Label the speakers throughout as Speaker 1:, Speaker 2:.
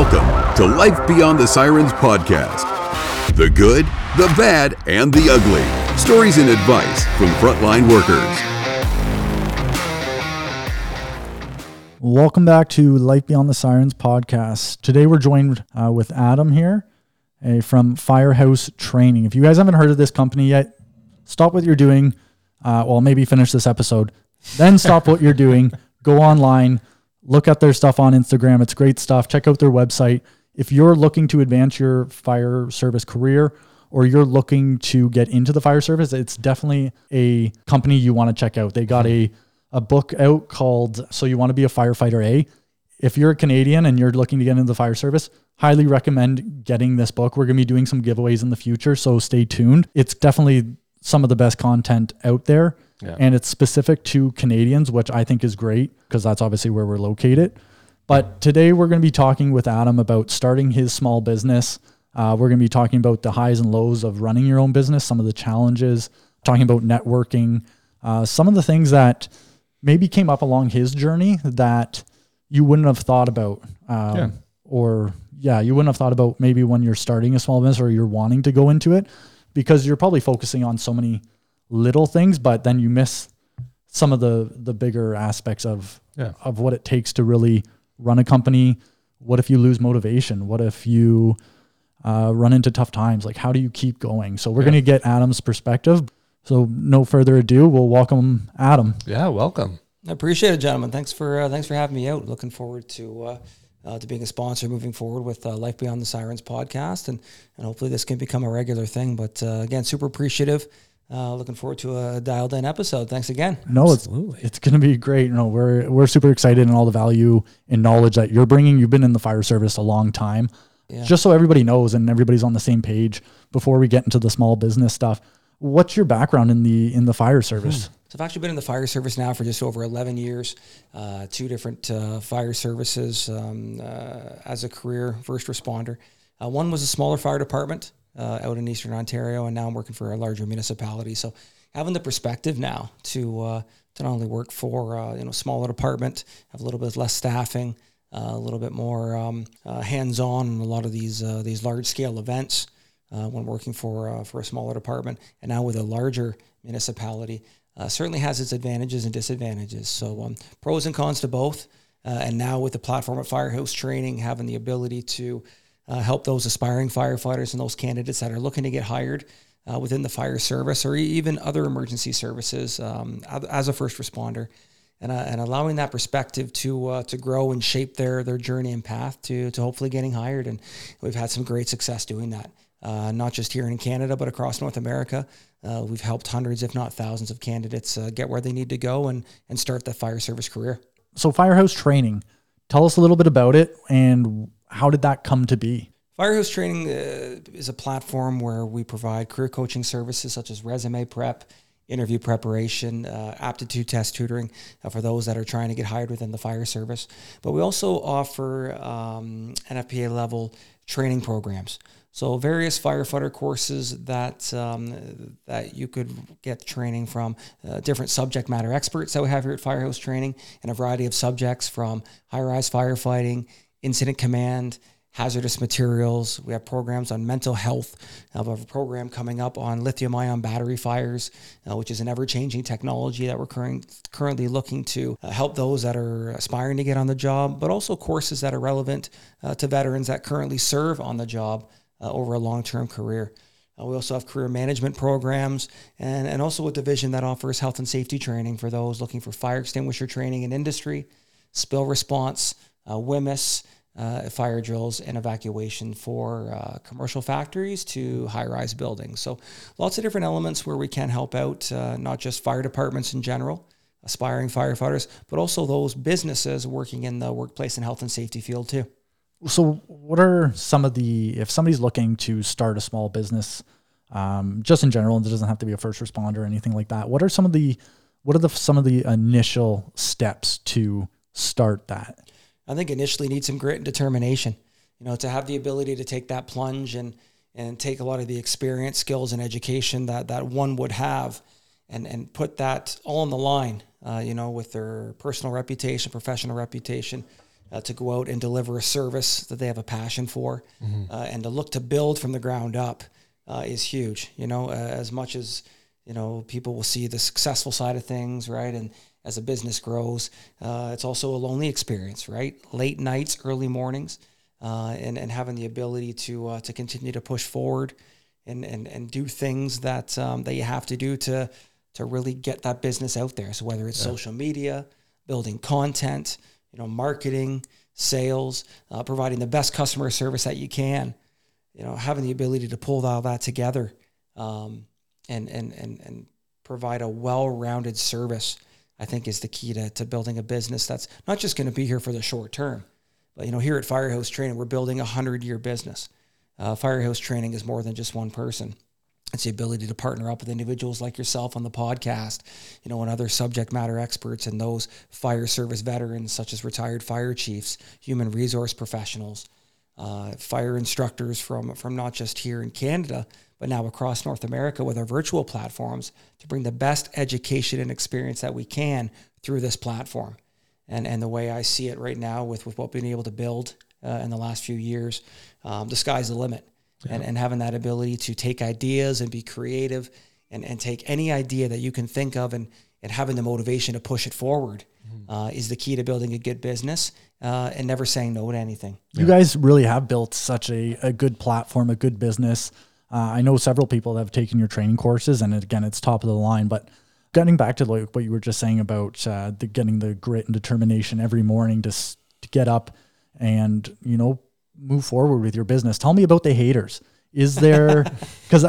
Speaker 1: Welcome to Life Beyond the Sirens podcast. The good, the bad, and the ugly. Stories and advice from frontline workers.
Speaker 2: Welcome back to Life Beyond the Sirens podcast. Today we're joined uh, with Adam here uh, from Firehouse Training. If you guys haven't heard of this company yet, stop what you're doing. Uh, well, maybe finish this episode, then stop what you're doing. Go online, look at their stuff on Instagram. It's great stuff. Check out their website. If you're looking to advance your fire service career or you're looking to get into the fire service, it's definitely a company you want to check out. They got a a book out called So You Want to Be a Firefighter A. If you're a Canadian and you're looking to get into the fire service, highly recommend getting this book. We're going to be doing some giveaways in the future, so stay tuned. It's definitely some of the best content out there.
Speaker 3: Yeah.
Speaker 2: And it's specific to Canadians, which I think is great because that's obviously where we're located. But today we're going to be talking with Adam about starting his small business. Uh, we're going to be talking about the highs and lows of running your own business, some of the challenges, talking about networking, uh, some of the things that maybe came up along his journey that you wouldn't have thought about. Um,
Speaker 3: Yeah.
Speaker 2: Or, yeah, you wouldn't have thought about maybe when you're starting a small business or you're wanting to go into it because you're probably focusing on so many little things, but then you miss some of the the bigger aspects of
Speaker 3: Yeah.
Speaker 2: of what it takes to really run a company. What if you lose motivation? What if you uh, run into tough times? Like, how do you keep going? So we're
Speaker 3: Yeah.
Speaker 2: going to get Adam's perspective. So no further ado, we'll welcome Adam.
Speaker 3: Yeah, welcome.
Speaker 4: I appreciate it, gentlemen. Thanks for uh, thanks for having me out. Looking forward to uh, uh, to being a sponsor moving forward with uh, Life Beyond the Sirens podcast, and and hopefully this can become a regular thing. But uh, again, super appreciative. Uh, looking forward to a dialed in episode. Thanks again.
Speaker 2: No, it's
Speaker 3: Absolutely.
Speaker 2: it's going to be great. You know, we're we're super excited and all the value and knowledge that you're bringing. You've been in the fire service a long time.
Speaker 4: Yeah.
Speaker 2: Just so everybody knows and everybody's on the same page before we get into the small business stuff. What's your background in the in the fire service?
Speaker 4: So I've actually been in the fire service now for just over 11 years, uh, two different uh, fire services um, uh, as a career first responder. Uh, one was a smaller fire department uh, out in Eastern Ontario, and now I'm working for a larger municipality. So having the perspective now to uh, to not only work for uh, you know smaller department, have a little bit less staffing, uh, a little bit more um, uh, hands on in a lot of these uh, these large scale events when working for for a smaller department, and now with a larger municipality, certainly has its advantages and disadvantages. So um, pros and cons to both. And now with the platform at Firehouse Training, having the ability to uh, help those aspiring firefighters and those candidates that are looking to get hired uh, within the fire service or even other emergency services um, as- a first responder. And, uh, and allowing that perspective to uh, to grow and shape their their journey and path to to hopefully getting hired, and we've had some great success doing that uh, not just here in Canada, but across North America. Uh, we've helped hundreds, if not thousands, of candidates get where they need to go and, and start that fire service career.
Speaker 2: So Firehouse Training, tell us a little bit about it and how did that come to be?
Speaker 4: Firehouse Training uh, is a platform where we provide career coaching services such as resume prep, interview preparation, uh, aptitude test tutoring uh, for those that are trying to get hired within the fire service. But we also offer um, NFPA level training programs. So various firefighter courses that um, that you could get training from uh, different subject matter experts that we have here at Firehouse Training in a variety of subjects from high-rise firefighting, incident command, hazardous materials. We have programs on mental health. Uh, we have a program coming up on lithium ion battery fires, uh, which is an ever changing technology that we're current, currently looking to uh, help those that are aspiring to get on the job, but also courses that are relevant uh, to veterans that currently serve on the job uh, over a long term career. Uh, we also have career management programs and, and also a division that offers health and safety training for those looking for fire extinguisher training in industry, spill response, uh, WHMIS, uh, fire drills, and evacuation for uh, commercial factories to high rise buildings. So, lots of different elements where we can help out uh, not just fire departments in general, aspiring firefighters, but also those businesses working in the workplace and health and safety field too.
Speaker 2: So, what are some of the if somebody's looking to start a small business, um, just in general, and it doesn't have to be a first responder or anything like that? What are some of the what are the some of the initial steps to start that?
Speaker 4: I think initially need some grit and determination. You know, to have the ability to take that plunge and and take a lot of the experience, skills, and education that that one would have, and and put that all on the line. Uh, you know, with their personal reputation, professional reputation, uh, to go out and deliver a service that they have a passion for, uh, and to look to build from the ground up uh, is huge. You know, uh, as much as you know, people will see the successful side of things, right? And as a business grows, uh, it's also a lonely experience, right? Late nights, early mornings, uh, and and having the ability to uh, to continue to push forward and and and do things that um, that you have to do to to really get that business out there. So whether it's social media, building content, you know, marketing, sales, uh, providing the best customer service that you can, you know, having the ability to pull all that together, um, and and and and provide a well-rounded service, I think is the key to, to building a business that's not just going to be here for the short term, but you know, here at Firehouse Training, we're building a hundred-year business. Uh, Firehouse Training is more than just one person. It's the ability to partner up with individuals like yourself on the podcast, you know, and other subject matter experts and those fire service veterans, such as retired fire chiefs, human resource professionals, uh, fire instructors from from not just here in Canada, but now across North America with our virtual platforms to bring the best education and experience that we can through this platform. And and the way I see it right now with with what we've been able to build uh, in the last few years, um, the sky's the limit. And, and having that ability to take ideas and be creative and, and take any idea that you can think of and, and having the motivation to push it forward uh, is the key to building a good business uh, and never saying no to anything.
Speaker 2: You guys really have built such a, a good platform, a good business. Uh, I know several people that have taken your training courses, and again, it's top of the line. But getting back to like what you were just saying about uh, the, getting the grit and determination every morning to, to get up and you know move forward with your business. Tell me about the haters. Is there because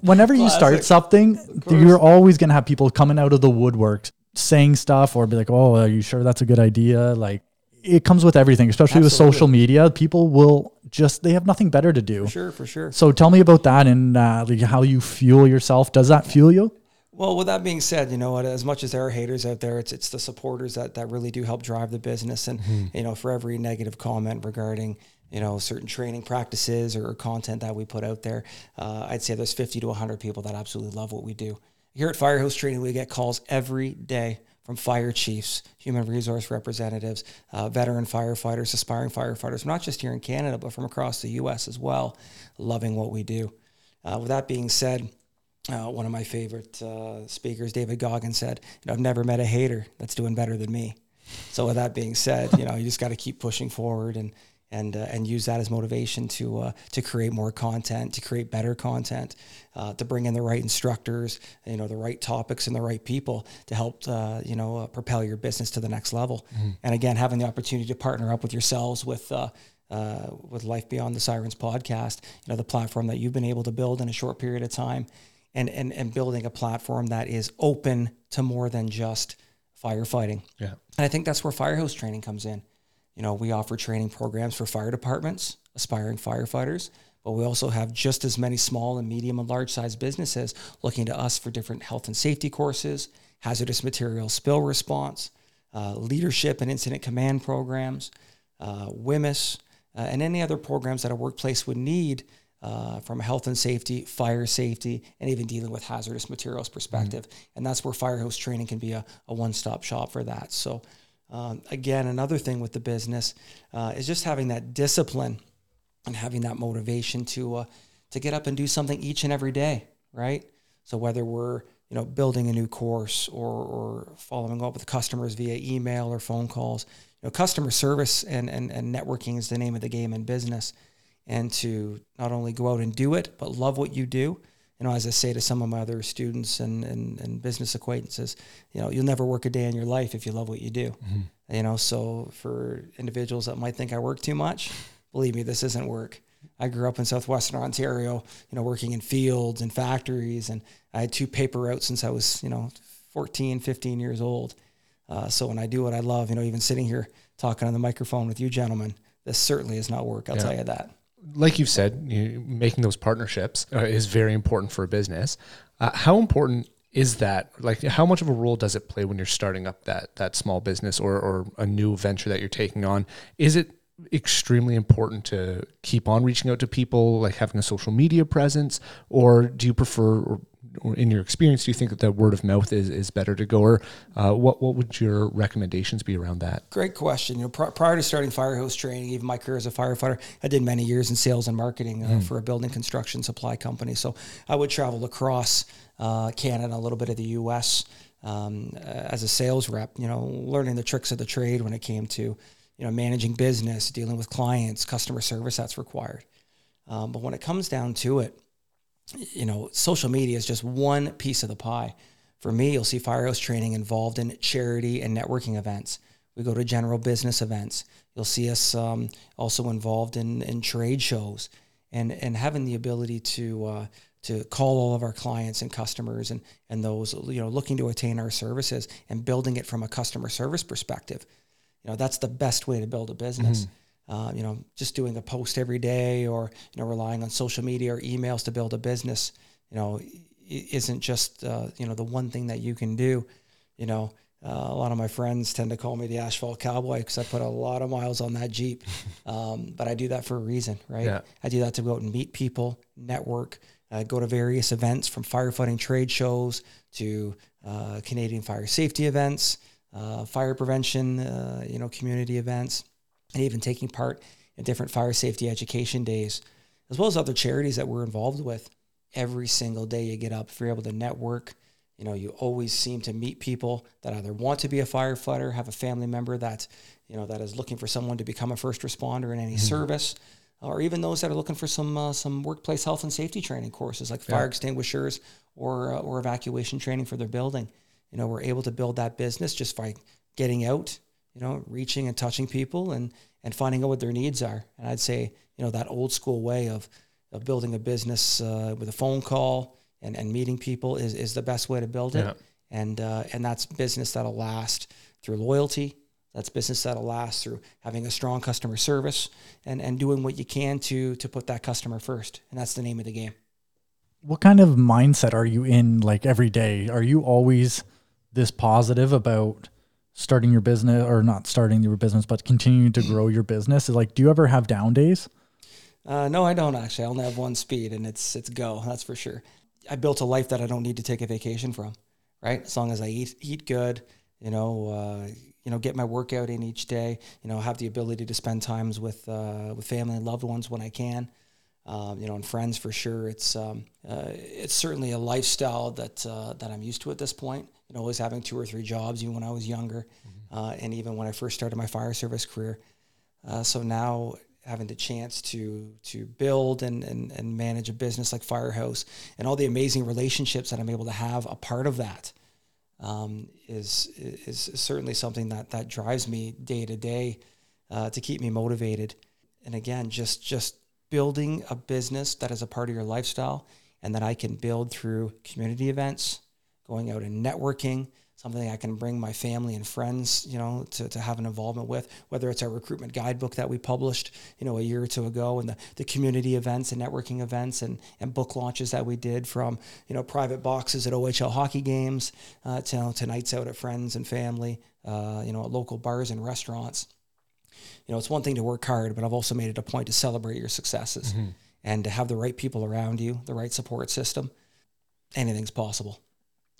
Speaker 2: whenever you start something, you're always gonna have people coming out of the woodwork saying stuff or be like, "Oh, are you sure that's a good idea?" Like it comes with everything, especially with social media. People will just they have nothing better to do.
Speaker 4: For Sure, for sure.
Speaker 2: So tell me about that and uh, like how you fuel yourself. Does that fuel you?
Speaker 4: Well, with that being said, you know, as much as there are haters out there, it's it's the supporters that that really do help drive the business. And you know, for every negative comment regarding you know certain training practices or, content that we put out there, uh, I'd say there's 50 to 100 people that absolutely love what we do. Here at Firehouse Training, we get calls every day from fire chiefs, human resource representatives, uh, veteran firefighters, aspiring firefighters, not just here in Canada, but from across the U.S. as well, loving what we do. Uh, with that being said, uh, one of my favorite uh, speakers, David Goggins, said, you know, I've never met a hater that's doing better than me. So with that being said, you know, you just got to keep pushing forward and and uh, and use that as motivation to uh, to create more content, to create better content, uh, to bring in the right instructors, you know, the right topics and the right people to help uh, you know uh, propel your business to the next level. And again, having the opportunity to partner up with yourselves with. Uh, uh, with Life Beyond the Sirens podcast, you know, the platform that you've been able to build in a short period of time and, and, and building a platform that is open to more than just firefighting.
Speaker 3: Yeah.
Speaker 4: And I think that's where firehouse training comes in. You know, we offer training programs for fire departments, aspiring firefighters, but we also have just as many small and medium and large size businesses looking to us for different health and safety courses, hazardous material spill response, uh, leadership and incident command programs, uh, WHMIS, uh, and any other programs that a workplace would need uh, from health and safety, fire safety, and even dealing with hazardous materials perspective. And that's where firehouse training can be a, a one stop shop for that. So, um, again, another thing with the business uh, is just having that discipline and having that motivation to uh, to get up and do something each and every day, right? So whether we're you know building a new course or, or following up with customers via email or phone calls, you know, customer service and, and and networking is the name of the game in business, and to not only go out and do it but love what you do. You know, as I say to some of my other students and, and, and business acquaintances, you know, you'll never work a day in your life if you love what you do. You know, so for individuals that might think I work too much, believe me, this isn't work. I grew up in southwestern Ontario, you know, working in fields and factories, and I had two paper routes since I was, you know, 14, 15 years old. Uh, so when I do what I love, you know, even sitting here talking on the microphone with you gentlemen, this certainly is not work. I'll tell you that.
Speaker 3: Like you've said, you, making those partnerships uh, is very important for a business. Uh, how important is that? Like, how much of a role does it play when you're starting up that that small business or or a new venture that you're taking on? Is it extremely important to keep on reaching out to people, like having a social media presence, or do you prefer or or in your experience, do you think that the word of mouth is, is better to go? Or uh, what what would your recommendations be around that?
Speaker 4: Great question. You know, pr- prior to starting firehouse training, even my career as a firefighter, I did many years in sales and marketing uh, mm. for a building construction supply company. So I would travel across uh, Canada, a little bit of the U.S. Um, as a sales rep. You know, learning the tricks of the trade when it came to you know managing business, dealing with clients, customer service that's required. Um, but when it comes down to it, you know, social media is just one piece of the pie. For me, you'll see Firehouse Training involved in charity and networking events. We go to general business events. You'll see us um, also involved in, in trade shows and, and having the ability to uh, to call all of our clients and customers and, and those you know looking to attain our services and building it from a customer service perspective. You know, that's the best way to build a business. Mm-hmm uh, you know, just doing a post every day or, you know, relying on social media or emails to build a business, you know, isn't just, uh, you know, the one thing that you can do. You know, uh, a lot of my friends tend to call me the asphalt cowboy because I put a lot of miles on that Jeep. Um, but I do that for a reason, right? Yeah. I do that to go out and meet people, network, uh, go to various events from firefighting trade shows to uh, Canadian fire safety events, uh, fire prevention, uh, you know, community events and even taking part in different fire safety education days, as well as other charities that we're involved with. Every single day you get up, if you're able to network, you know, you always seem to meet people that either want to be a firefighter, have a family member that, you know, that is looking for someone to become a first responder in any mm-hmm. service, or even those that are looking for some uh, some workplace health and safety training courses like yeah. fire extinguishers or uh, or evacuation training for their building. You know, we're able to build that business just by getting out you know, reaching and touching people and and finding out what their needs are. And I'd say, you know, that old school way of of building a business uh, with a phone call and, and meeting people is, is the best way to build it. Yeah. And uh, and that's business that'll last through loyalty. That's business that'll last through having a strong customer service and, and doing what you can to to put that customer first. And that's the name of the game.
Speaker 2: What kind of mindset are you in like every day? Are you always this positive about starting your business or not starting your business, but continuing to grow your business? Like, do you ever have down days?
Speaker 4: Uh, no, I don't actually. I only have one speed, and it's it's go. That's for sure. I built a life that I don't need to take a vacation from. Right, as long as I eat eat good, you know, uh, you know, get my workout in each day. You know, have the ability to spend times with uh, with family and loved ones when I can. Um, you know, and friends for sure. It's um, uh, it's certainly a lifestyle that uh, that I'm used to at this point you know, always having two or three jobs, even when I was younger, mm-hmm. uh, and even when I first started my fire service career. Uh, so now having the chance to to build and, and and manage a business like Firehouse and all the amazing relationships that I'm able to have a part of that um, is is certainly something that that drives me day to day uh, to keep me motivated. And again, just just building a business that is a part of your lifestyle and that I can build through community events, going out and networking, something I can bring my family and friends, you know, to, to have an involvement with, whether it's our recruitment guidebook that we published, you know, a year or two ago and the, the community events and networking events and, and book launches that we did from, you know, private boxes at OHL hockey games uh, to, to nights out at friends and family, uh, you know, at local bars and restaurants. You know, it's one thing to work hard, but I've also made it a point to celebrate your successes mm-hmm. and to have the right people around you, the right support system. Anything's possible.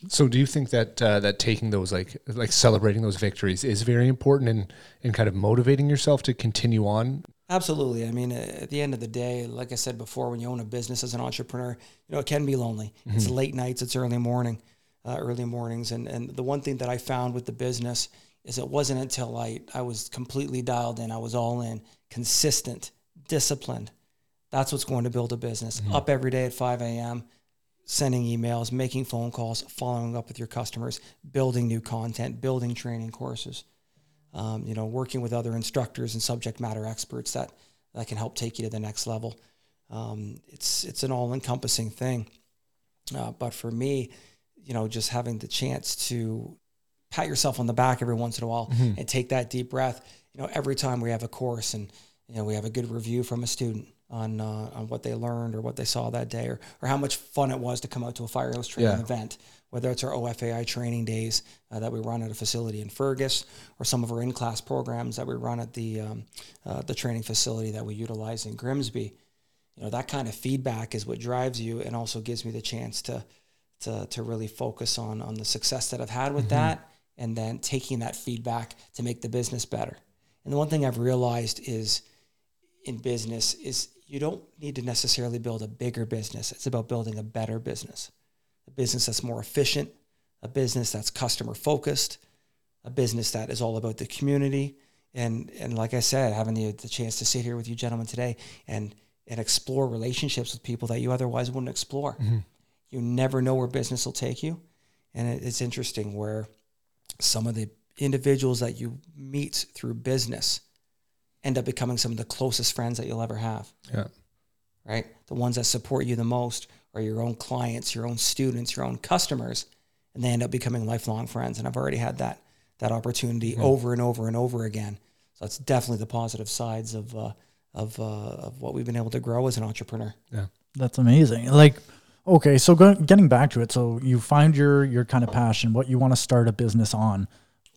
Speaker 3: So, do you think that uh, that taking those like like celebrating those victories is very important in in kind of motivating yourself to continue on?
Speaker 4: Absolutely. I mean, at the end of the day, like I said before, when you own a business as an entrepreneur, you know it can be lonely. Mm-hmm. It's late nights, it's early morning, uh, early mornings, and and the one thing that I found with the business is it wasn't until I I was completely dialed in, I was all in, consistent, disciplined. That's what's going to build a business. Mm-hmm. Up every day at 5 a.m sending emails, making phone calls, following up with your customers, building new content, building training courses, um, you know, working with other instructors and subject matter experts that, that can help take you to the next level. Um, it's, it's an all encompassing thing. Uh, but for me, you know, just having the chance to pat yourself on the back every once in a while mm-hmm. and take that deep breath, you know, every time we have a course and, you know, we have a good review from a student on uh, on what they learned or what they saw that day, or or how much fun it was to come out to a firehouse training yeah. event. Whether it's our OFAI training days uh, that we run at a facility in Fergus, or some of our in-class programs that we run at the um, uh, the training facility that we utilize in Grimsby, you know that kind of feedback is what drives you, and also gives me the chance to to, to really focus on on the success that I've had with that and then taking that feedback to make the business better. And the one thing I've realized is in business is you don't need to necessarily build a bigger business. It's about building a better business. A business that's more efficient, a business that's customer focused, a business that is all about the community. And and like I said, having the, the chance to sit here with you gentlemen today and and explore relationships with people that you otherwise wouldn't explore. Mm-hmm. You never know where business will take you. And it, it's interesting where some of the individuals that you meet through business end up becoming some of the closest friends that you'll ever have
Speaker 3: Yeah.
Speaker 4: right? The ones that support you the most are your own clients, your own students, your own customers, and they end up becoming lifelong friends. And I've already had that that opportunity over and over and over again. So it's definitely the positive sides of uh, of uh, of what we've been able to grow as an entrepreneur.
Speaker 3: Yeah.
Speaker 2: That's amazing. Like, okay, so go, getting back to it, so you find your your kind of passion, what you want to start a business on.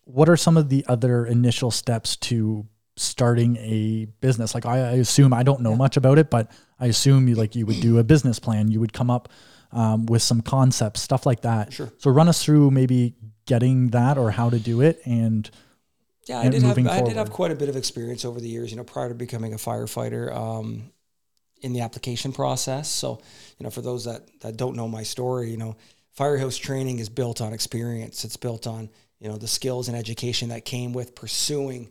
Speaker 2: What are some of the other initial steps to starting a business? Like, I, I assume I don't know much about it, but I assume you like you would do a business plan. You would come up um, with some concepts, stuff like that.
Speaker 4: Sure.
Speaker 2: So run us through maybe getting that or how to do it, and
Speaker 4: Yeah, I did have
Speaker 2: moving
Speaker 4: I did have quite a bit of experience over the years. You know, prior to becoming a firefighter, um, in the application process. So, you know, for those that that don't know my story, you know, firehouse training is built on experience. It's built on you know the skills and education that came with pursuing,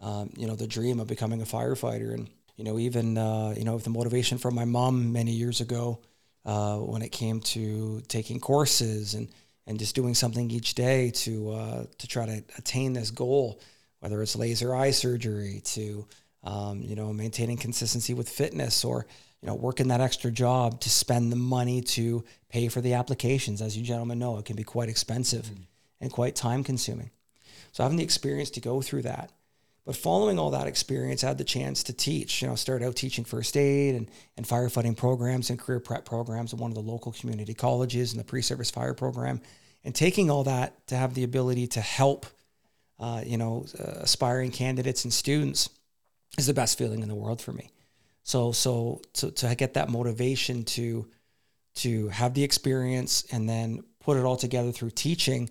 Speaker 4: um, you know, the dream of becoming a firefighter. And you know, even uh, you know, with the motivation from my mom many years ago, uh, when it came to taking courses and and just doing something each day to uh, to try to attain this goal, whether it's laser eye surgery to um, you know maintaining consistency with fitness or you know working that extra job to spend the money to pay for the applications. As you gentlemen know, it can be quite expensive and quite time consuming. So having the experience to go through that. But following all that experience, I had the chance to teach. You know, started out teaching first aid and, and firefighting programs and career prep programs at one of the local community colleges and the pre-service fire program, and taking all that to have the ability to help, uh, you know, uh, aspiring candidates and students is the best feeling in the world for me. So, so to, to get that motivation to to have the experience and then put it all together through teaching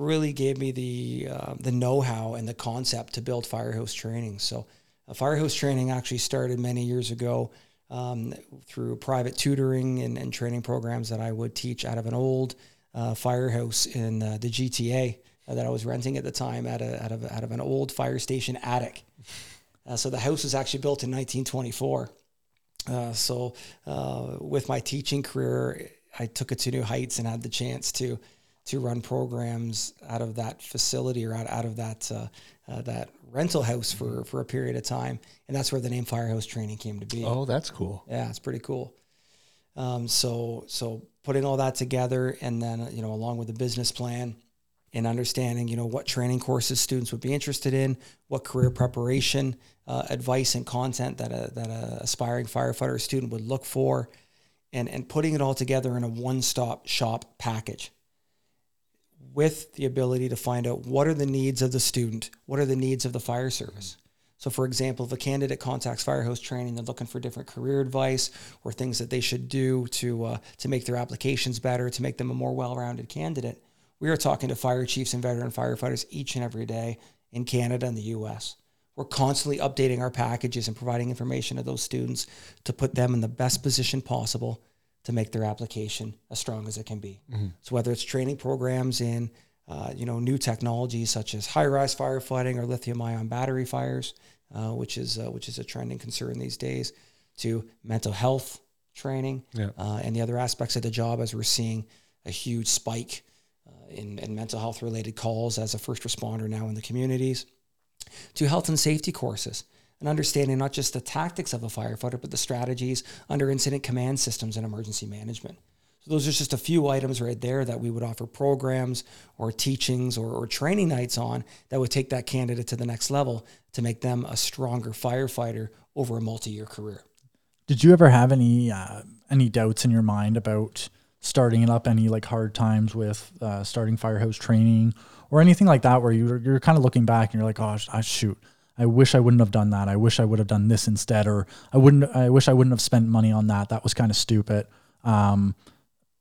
Speaker 4: really gave me the uh, the know-how and the concept to build firehouse training. So, uh, firehouse training actually started many years ago um, through private tutoring and, and training programs that I would teach out of an old uh, firehouse in uh, the GTA uh, that I was renting at the time at a, out of out of an old fire station attic. Uh, so the house was actually built in 1924. Uh, so with my teaching career, I took it to new heights and had the chance to to run programs out of that facility or out, out of that uh, uh, that rental house for for a period of time, and that's where the name Firehouse Training came to be.
Speaker 3: Oh, that's cool.
Speaker 4: Yeah, it's pretty cool. Um, so so putting all that together, and then you know along with the business plan and understanding you know what training courses students would be interested in, what career preparation uh, advice and content that a that a aspiring firefighter student would look for, and and putting it all together in a one stop shop package with the ability to find out what are the needs of the student, what are the needs of the fire service. So, for example, if a candidate contacts Firehouse Training, they're looking for different career advice or things that they should do to uh, to make their applications better, to make them a more well-rounded candidate. We are talking to fire chiefs and veteran firefighters each and every day in Canada and the U.S. We're constantly updating our packages and providing information to those students to put them in the best position possible to make their application as strong as it can be. So whether it's training programs in uh, you know new technologies such as high-rise firefighting or lithium-ion battery fires, uh, which is uh, which is a trending concern these days, to mental health training
Speaker 3: Yeah.
Speaker 4: uh, and the other aspects of the job as we're seeing a huge spike uh, in, in mental health related calls as a first responder now in the communities to health and safety courses and understanding not just the tactics of a firefighter, but the strategies under incident command systems and emergency management. So those are just a few items right there that we would offer programs or teachings or, or training nights on that would take that candidate to the next level to make them a stronger firefighter over a multi-year career.
Speaker 2: Did you ever have any uh, any doubts in your mind about starting it up? Any like hard times with uh, starting firehouse training or anything like that, where you're you're kind of looking back and you're like, oh, I shoot, I wish I wouldn't have done that. I wish I would have done this instead, or I wouldn't. I wish I wouldn't have spent money on that. That was kind of stupid. Um,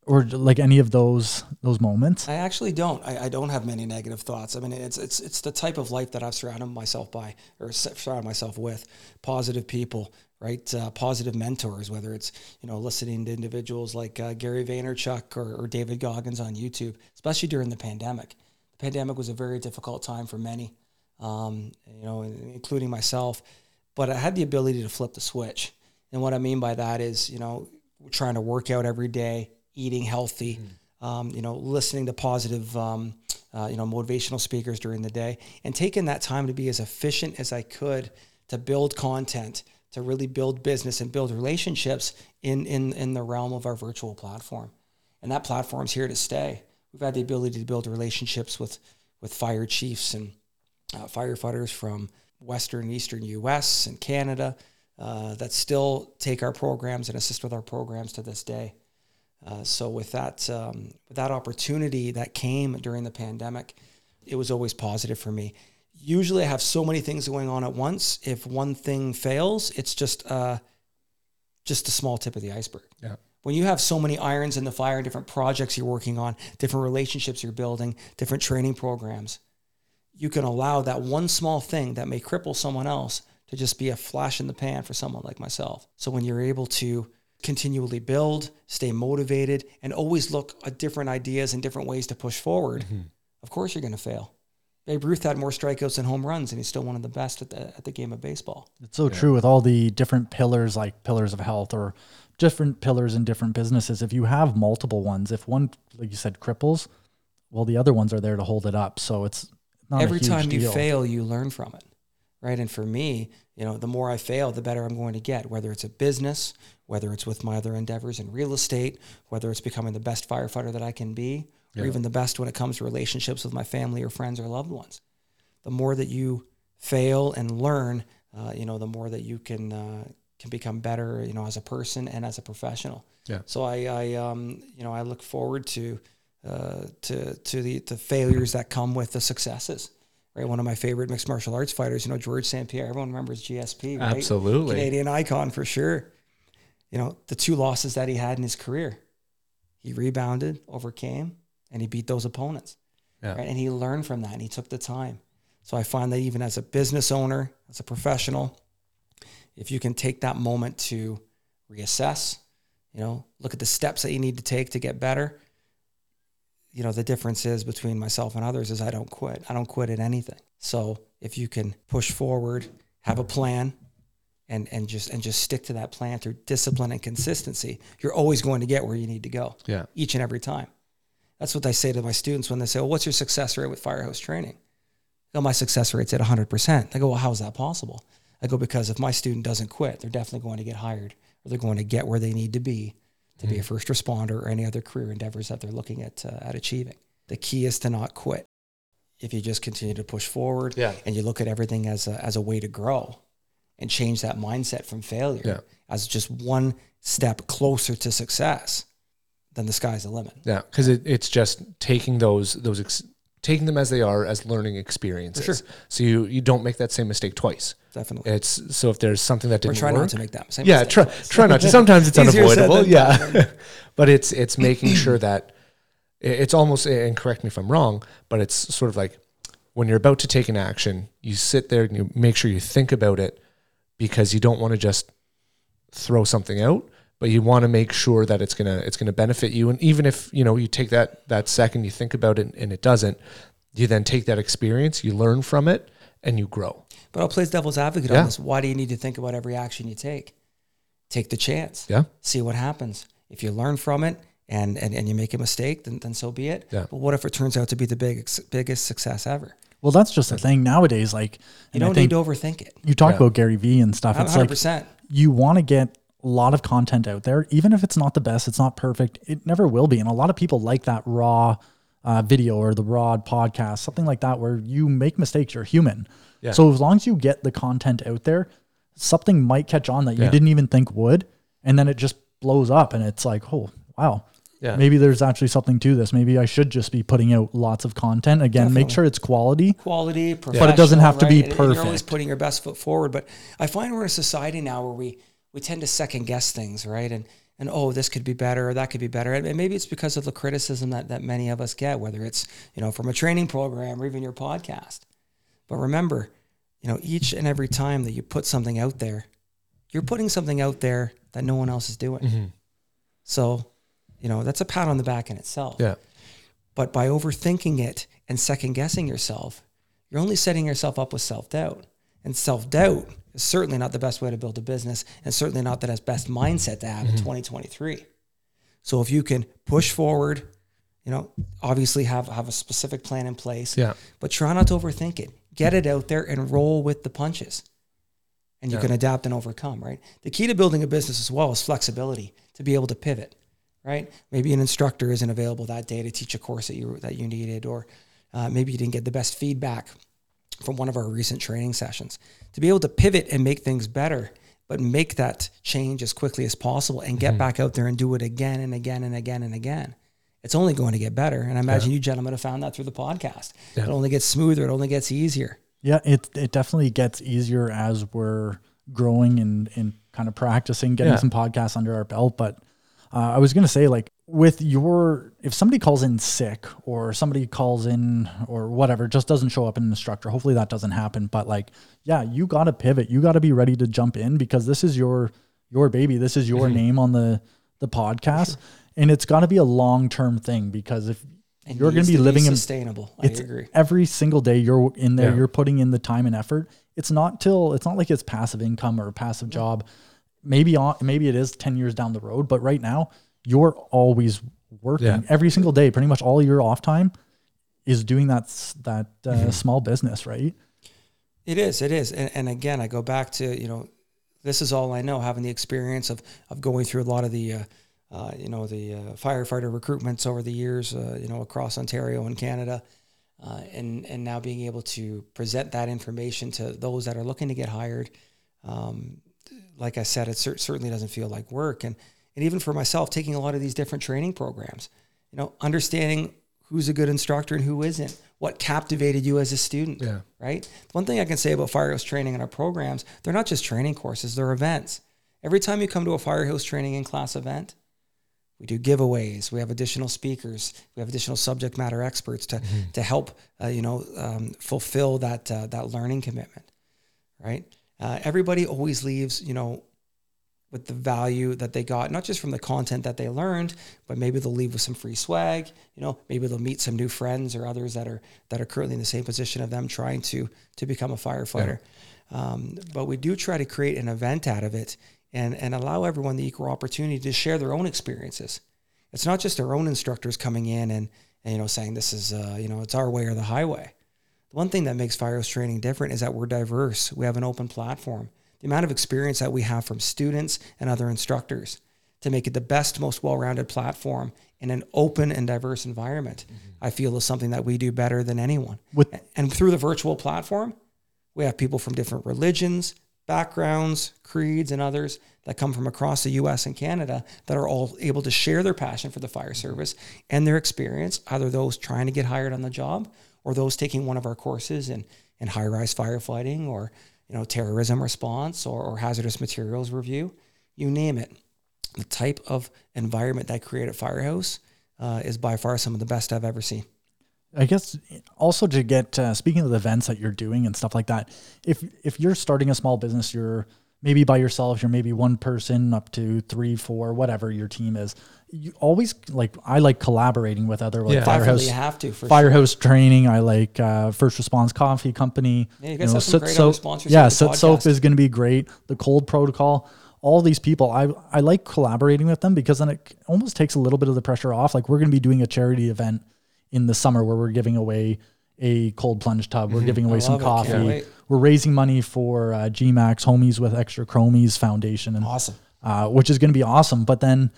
Speaker 2: or like any of those those moments?
Speaker 4: I actually don't. I, I don't have many negative thoughts. I mean, it's it's it's the type of life that I've surrounded myself by or surrounded myself with. Positive people, right? Uh, positive mentors, whether it's you know listening to individuals like uh, Gary Vaynerchuk or, or David Goggins on YouTube, especially during the pandemic. The pandemic was a very difficult time for many, um, you know, including myself. But I had the ability to flip the switch, and what I mean by that is, you know, trying to work out every day, eating healthy, mm. um, you know, listening to positive. Um, uh, you know, motivational speakers during the day, and taking that time to be as efficient as I could to build content, to really build business and build relationships in, in, in the realm of our virtual platform. And that platform's here to stay. We've had the ability to build relationships with, with fire chiefs and uh, firefighters from Western and Eastern US and Canada uh, that still take our programs and assist with our programs to this day. Uh, so with that, um, with that opportunity that came during the pandemic, it was always positive for me usually I have so many things going on at once. If one thing fails, it's just uh, just a small tip of the iceberg.
Speaker 3: Yeah.
Speaker 4: When you have so many irons in the fire, different projects you're working on, different relationships you're building, different training programs, you can allow that one small thing that may cripple someone else to just be a flash in the pan for someone like myself. So when you're able to continually build, stay motivated, and always look at different ideas and different ways to push forward, mm-hmm. of course you're going to fail. Babe Ruth had more strikeouts than home runs, and he's still one of the best at the at the game of baseball.
Speaker 2: It's so yeah. true with all the different pillars, like pillars of health or different pillars in different businesses. If you have multiple ones, if one, like you said, cripples, well, the other ones are there to hold it up. So it's not
Speaker 4: every time
Speaker 2: deal.
Speaker 4: you fail, you learn from it, right? And for me, you know, the more I fail, the better I'm going to get. Whether it's a business, whether it's with my other endeavors in real estate, whether it's becoming the best firefighter that I can be, yeah. or even the best when it comes to relationships with my family or friends or loved ones. The more that you fail and learn, uh, you know, the more that you can uh, can become better, you know, as a person and as a professional.
Speaker 3: Yeah.
Speaker 4: So I, I um, you know, I look forward to uh, to to the the failures that come with the successes. Right, one of my favorite mixed martial arts fighters, you know, George St. Pierre. Everyone remembers GSP, right?
Speaker 3: Absolutely,
Speaker 4: Canadian icon for sure. You know, the two losses that he had in his career, he rebounded, overcame, and he beat those opponents. Yeah. Right? And he learned from that and he took the time. So I find that even as a business owner, as a professional, if you can take that moment to reassess, you know, look at the steps that you need to take to get better. You know, the difference is between myself and others is I don't quit. I don't quit at anything. So if you can push forward, have a plan, and and just and just stick to that plan through discipline and consistency, you're always going to get where you need to go.
Speaker 3: Yeah.
Speaker 4: Each and every time. That's what I say to my students when they say, well, what's your success rate with firehouse training? I go, my success rate's at 100%. They go, well, how is that possible? I go, because if my student doesn't quit, they're definitely going to get hired or they're going to get where they need to be to mm-hmm. be a hmm. first responder or any other career endeavors that they're looking at, uh, at achieving. The key is to not quit. If you just continue to push forward
Speaker 3: yeah.
Speaker 4: and you look at everything as a, as a way to grow and change that mindset from failure
Speaker 3: yeah.
Speaker 4: as just one step closer to success, then the sky's the limit.
Speaker 3: Yeah, because it, it's just taking those those ex- taking them as they are as learning experiences.
Speaker 4: Sure.
Speaker 3: So you you don't make that same mistake twice.
Speaker 4: Definitely.
Speaker 3: It's so if there's something that didn't
Speaker 4: or try
Speaker 3: work,
Speaker 4: not to make that same
Speaker 3: yeah, try
Speaker 4: twice.
Speaker 3: try not to. Sometimes it's unavoidable. Yeah, but it's it's making sure that it's almost and correct me if I'm wrong, but it's sort of like when you're about to take an action, you sit there and you make sure you think about it because you don't want to just throw something out but you want to make sure that it's gonna it's gonna benefit you. And even if you know you take that that second, you think about it, and it doesn't, you then take that experience, you learn from it, and you grow.
Speaker 4: But I'll play devil's advocate yeah. on this. Why do you need to think about every action you take? Take the chance.
Speaker 3: Yeah.
Speaker 4: See what happens. If you learn from it and and, and you make a mistake, then, then so be it.
Speaker 3: Yeah.
Speaker 4: But what if it turns out to be the biggest biggest success ever?
Speaker 2: Well, that's just the thing nowadays. Like
Speaker 4: you don't need to overthink it.
Speaker 2: You talk yeah. about Gary Vee and stuff. It's 100%. like you want to get a lot of content out there. Even if it's not the best, it's not perfect. It never will be. And a lot of people like that raw uh, video or the raw podcast, something like that, where you make mistakes. You're human. Yeah. So as long as you get the content out there, something might catch on that you yeah. didn't even think would, and then it just blows up, and it's like, oh wow. Yeah. Maybe there's actually something to this. Maybe I should just be putting out lots of content. Again, Definitely. make sure it's quality.
Speaker 4: Quality,
Speaker 2: but it doesn't have to
Speaker 4: right?
Speaker 2: be perfect. And
Speaker 4: you're always putting your best foot forward. But I find we're in a society now where we we tend to second guess things, right? And and oh, this could be better or that could be better. And maybe it's because of the criticism that, that many of us get, whether it's, you know, from a training program or even your podcast. But remember, you know, each and every time that you put something out there, you're putting something out there that no one else is doing.
Speaker 3: Mm-hmm.
Speaker 4: So, you know, that's a pat on the back in itself.
Speaker 3: Yeah.
Speaker 4: But by overthinking it and second guessing yourself, you're only setting yourself up with self doubt. And self doubt is certainly not the best way to build a business and certainly not the best mindset to have in 2023. So if you can push forward, you know, obviously have, have a specific plan in place,
Speaker 3: Yeah.
Speaker 4: but try not to overthink it. Get it out there and roll with the punches. And you
Speaker 3: Yeah.
Speaker 4: can adapt and overcome, right? The key to building a business as well is flexibility to be able to pivot, right? Maybe an instructor isn't available that day to teach a course that you that you needed, or uh, maybe you didn't get the best feedback from one of our recent training sessions. To be able to pivot and make things better, but make that change as quickly as possible and get back out there and do it again and again and again and again. It's only going to get better. And I imagine you gentlemen have found that through the podcast.
Speaker 3: Yeah.
Speaker 4: It only gets smoother, it only gets easier.
Speaker 2: Yeah, it it definitely gets easier as we're growing and and kind of practicing, getting
Speaker 3: Yeah.
Speaker 2: some podcasts under our belt. But uh, I was gonna say, like, with your if somebody calls in sick or somebody calls in or whatever, just doesn't show up in an instructor. Hopefully that doesn't happen. But like, yeah, you got to pivot. You got to be ready to jump in because this is your your baby. This is your mm-hmm. name on the the podcast, and it's got to be a long term thing because if
Speaker 4: It
Speaker 2: you're going to be living in
Speaker 4: sustainable. I
Speaker 2: it's
Speaker 4: agree.
Speaker 2: every single day you're in there
Speaker 3: Yeah.
Speaker 2: you're putting in the time and effort it's not till it's not like it's passive income or a passive job maybe on maybe it is 10 years down the road but right now you're always working
Speaker 3: Yeah.
Speaker 2: every single day pretty much all your off time is doing that that uh,
Speaker 3: Mm-hmm.
Speaker 2: small business right
Speaker 4: It is. It is. And, and again, I go back to you know, this is all I know. Having the experience of of going through a lot of the, uh, uh, you know, the uh, firefighter recruitments over the years, uh, you know, across Ontario and Canada, uh, and and now being able to present that information to those that are looking to get hired. Um, like I said, it cer- certainly doesn't feel like work, and and even for myself, taking a lot of these different training programs, you know, understanding who's a good instructor and who isn't, what captivated you as a student
Speaker 3: Yeah.
Speaker 4: right? One thing I can say about Firehouse training and our programs, they're not just training courses, they're events. Every time you come to a Firehouse training in class event, we do giveaways. We have additional speakers. We have additional subject matter experts to, to help, uh, you know, um, fulfill that uh, that learning commitment, right? Uh, everybody always leaves, you know, with the value that they got, not just from the content that they learned, but maybe they'll leave with some free swag. You know, maybe they'll meet some new friends or others that are that are currently in the same position of them trying to to become a firefighter. Um, but we do try to create an event out of it and and allow everyone the equal opportunity to share their own experiences. It's not just our own instructors coming in and, and you know saying this is uh, you know it's our way or the highway. The one thing that makes Firehouse training different is that we're diverse. We have an open platform. The amount of experience that we have from students and other instructors to make it the best, most well-rounded platform in an open and diverse environment, mm-hmm. I feel is something that we do better than anyone.
Speaker 2: With-
Speaker 4: and through the virtual platform, we have people from different religions, backgrounds, creeds, and others that come from across the US and Canada that are all able to share their passion for the fire mm-hmm. service and their experience, either those trying to get hired on the job or those taking one of our courses in, in high rise firefighting or you know terrorism response or, or hazardous materials review, you name it. The type of environment that created Firehouse uh, is by far some of the best I've ever seen.
Speaker 2: I guess also to get uh, speaking of the events that you're doing and stuff like that. If if you're starting a small business, you're maybe by yourself. You're maybe one person up to three, four, whatever your team is. You always like I like collaborating with other like
Speaker 3: Yeah.
Speaker 4: Definitely,
Speaker 2: firehouse
Speaker 4: you have to for sure.
Speaker 2: firehouse training. I like uh, first response coffee company.
Speaker 4: Yeah, you guys have some great
Speaker 2: Soot Soap-
Speaker 4: sponsors
Speaker 2: Yeah,
Speaker 4: on
Speaker 2: Soap is going to be great. The cold protocol. All these people, I I like collaborating with them because then it almost takes a little bit of the pressure off. Like we're going to be doing a charity event in the summer where we're giving away a cold plunge tub. We're giving away some
Speaker 4: Mm-hmm. love it. Can't
Speaker 2: coffee. We're raising money for uh, GMAX Homies with Extra Chromies Foundation, and
Speaker 4: Awesome.
Speaker 2: uh, which is going to be awesome. But then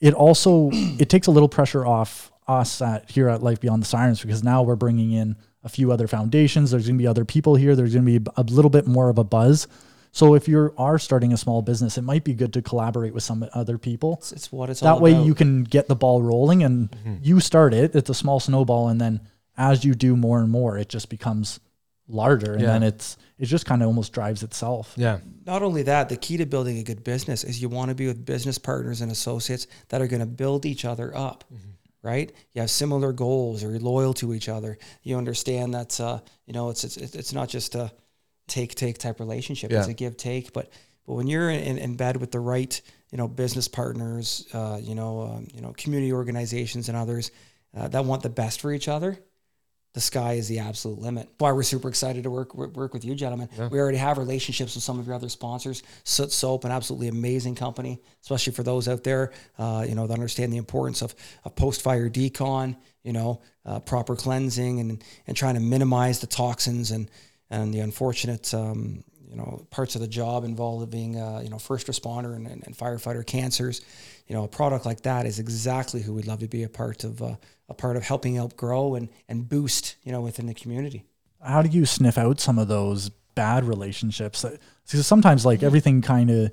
Speaker 2: it also it takes a little pressure off us at here at Life Beyond the Sirens because now we're bringing in a few other foundations. There's going to be other people here. There's going to be a little bit more of a buzz. So if you are starting a small business, it might be good to collaborate with some other people.
Speaker 4: It's, it's what it's all
Speaker 2: That way
Speaker 4: about.
Speaker 2: you can get the ball rolling and you start it. It's a small snowball, and then as you do more and more, it just becomes larger, and
Speaker 3: Yeah.
Speaker 2: then it's it just kind of almost drives itself.
Speaker 3: Yeah.
Speaker 4: Not only that, the key to building a good business is you want to be with business partners and associates that are going to build each other up, right? You have similar goals, or you're loyal to each other. You understand that uh, you know it's it's it's not just a take take type relationship; it's a give take. But but when you're in, in bed with the right you know business partners, uh, you know um, you know community organizations and others uh, that want the best for each other, the sky is the absolute limit. Why we're super excited to work work with you, gentlemen. We already have relationships with some of your other sponsors. Soot Soap, an absolutely amazing company, especially for those out there, uh, you know, that understand the importance of, of post fire decon, you know, uh, proper cleansing, and and trying to minimize the toxins and and the unfortunate. Um, you know, parts of the job involving, uh, you know, first responder and, and, and firefighter cancers, you know, a product like that is exactly who we'd love to be a part of, uh, a part of helping out grow and, and boost, you know, within the community.
Speaker 2: How do you sniff out some of those bad relationships? That- Because sometimes like everything kind of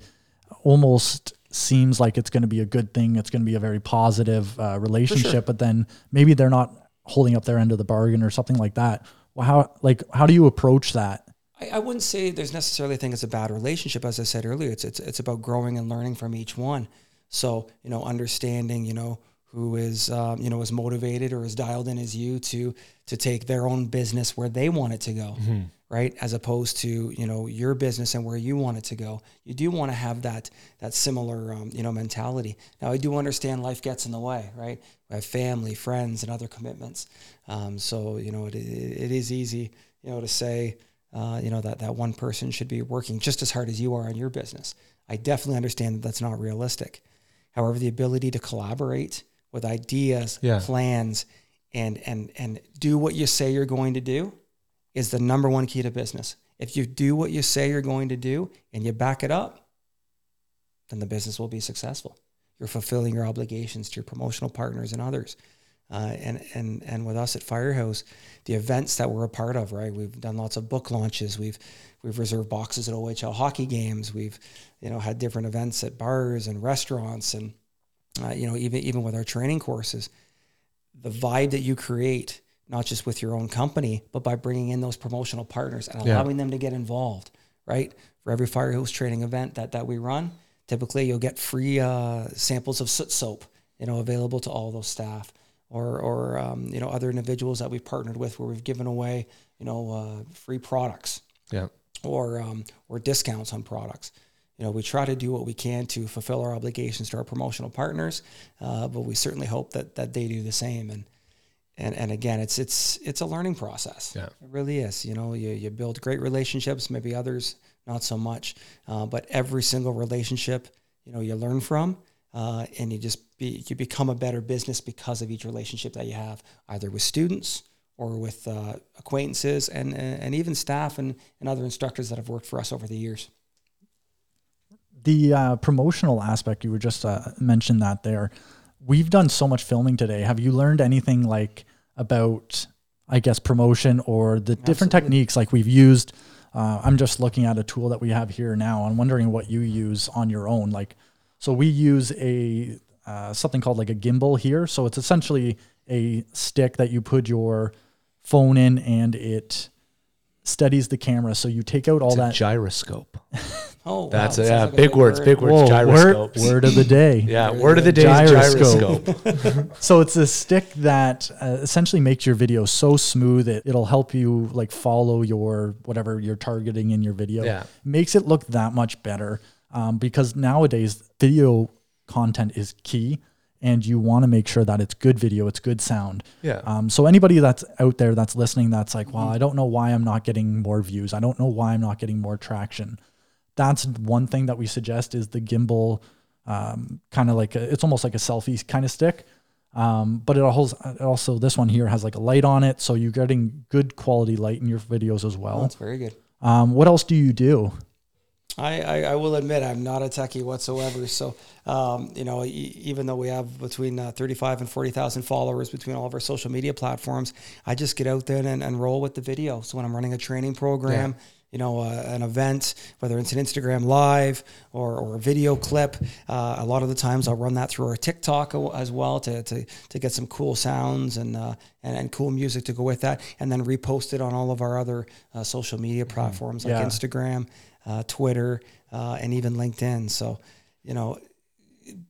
Speaker 2: almost seems like it's going to be a good thing. It's going to be a very positive uh, relationship, but then maybe they're not holding up their end of the bargain or something like that. Well, how like how do you approach that?
Speaker 4: I, I wouldn't say there's necessarily a thing it's a bad relationship. As I said earlier, it's, it's, it's about growing and learning from each one. So, you know, understanding, you know, who is, um, you know, as motivated or as dialed in as you to, to take their own business where they want it to go. Right. As opposed to, you know, your business and where you want it to go. You do want to have that, that similar, um, you know, mentality. Now I do understand life gets in the way, right? We have family, friends, and other commitments. Um, so, you know, it, it, it is easy, you know, to say, uh, you know that that one person should be working just as hard as you are on your business. I definitely understand that that's not realistic. However, the ability to collaborate with ideas,
Speaker 3: Yeah.
Speaker 4: plans, and and and do what you say you're going to do is the number one key to business. If you do what you say you're going to do and you back it up, then the business will be successful. You're fulfilling your obligations to your promotional partners and others. Uh, and and and with us at Firehouse, the events that we're a part of, right? We've done lots of book launches. We've we've reserved boxes at OHL hockey games. We've you know had different events at bars and restaurants, and uh, you know even even with our training courses, the vibe that you create, not just with your own company, but by bringing in those promotional partners and
Speaker 3: Yeah.
Speaker 4: allowing them to get involved, right? For every Firehouse training event that that we run, typically you'll get free uh, samples of soot soap, you know, available to all those staff or or um, you know other individuals that we've partnered with where we've given away you know uh, free products
Speaker 3: Yeah.
Speaker 4: or um, or discounts on products. You know, we try to do what we can to fulfill our obligations to our promotional partners, uh, but we certainly hope that that they do the same. And and and again, it's it's it's a learning process.
Speaker 3: Yeah.
Speaker 4: It really is. You know, you you build great relationships, maybe others not so much, uh, but every single relationship, you know, you learn from. Uh, and you just be, you become a better business because of each relationship that you have, either with students or with uh, acquaintances and, and even staff and, and other instructors that have worked for us over the years.
Speaker 2: The uh, promotional aspect you were just uh, mentioned that there. We've done so much filming today. Have you learned anything like about, I guess, promotion or the different techniques like we've used? Uh, I'm just looking at a tool that we have here now. I'm wondering what you use on your own. Like, so we use a uh, something called like a gimbal here. So it's essentially a stick that you put your phone in and it steadies the camera. So you take out all
Speaker 3: It's a
Speaker 2: that.
Speaker 3: gyroscope.
Speaker 4: Oh, wow,
Speaker 3: That's
Speaker 4: that
Speaker 3: a, yeah,
Speaker 4: like a
Speaker 3: big words,
Speaker 4: word.
Speaker 3: big words,
Speaker 2: Whoa,
Speaker 3: gyroscopes.
Speaker 2: Word, word of the day.
Speaker 3: Yeah,
Speaker 4: Very
Speaker 3: word of the day is
Speaker 2: Gyroscope.
Speaker 3: gyroscope.
Speaker 2: So it's a stick that uh, essentially makes your video so smooth it it'll help you like follow your whatever you're targeting in your video.
Speaker 3: Yeah.
Speaker 2: Makes it look that much better um, because nowadays video content is key and you want to make sure that it's good video, it's good sound.
Speaker 3: Yeah.
Speaker 2: Um, so anybody that's out there that's listening, that's like, well, I don't know why I'm not getting more views. I don't know why I'm not getting more traction. That's one thing that we suggest is the gimbal, um, kind of like a, it's almost like a selfie kind of stick. Um, but it also, also this one here has like a light on it, so you're getting good quality light in your videos as
Speaker 4: Oh,
Speaker 2: well.
Speaker 4: that's very good.
Speaker 2: Um, what else do you do?
Speaker 4: I, I, I will admit I'm not a techie whatsoever. So, um, you know, e- even though we have between uh, 35 and 40,000 followers between all of our social media platforms, I just get out there and, and roll with the video. So when I'm running a training program, you know, uh, an event, whether it's an Instagram live or, or a video clip. Uh, a lot of the times I'll run that through our TikTok as well to, to, to get some cool sounds and, uh, and, and cool music to go with that. And then repost it on all of our other uh, social media mm-hmm. platforms like yeah. Instagram, uh, Twitter, uh, and even LinkedIn. So, you know,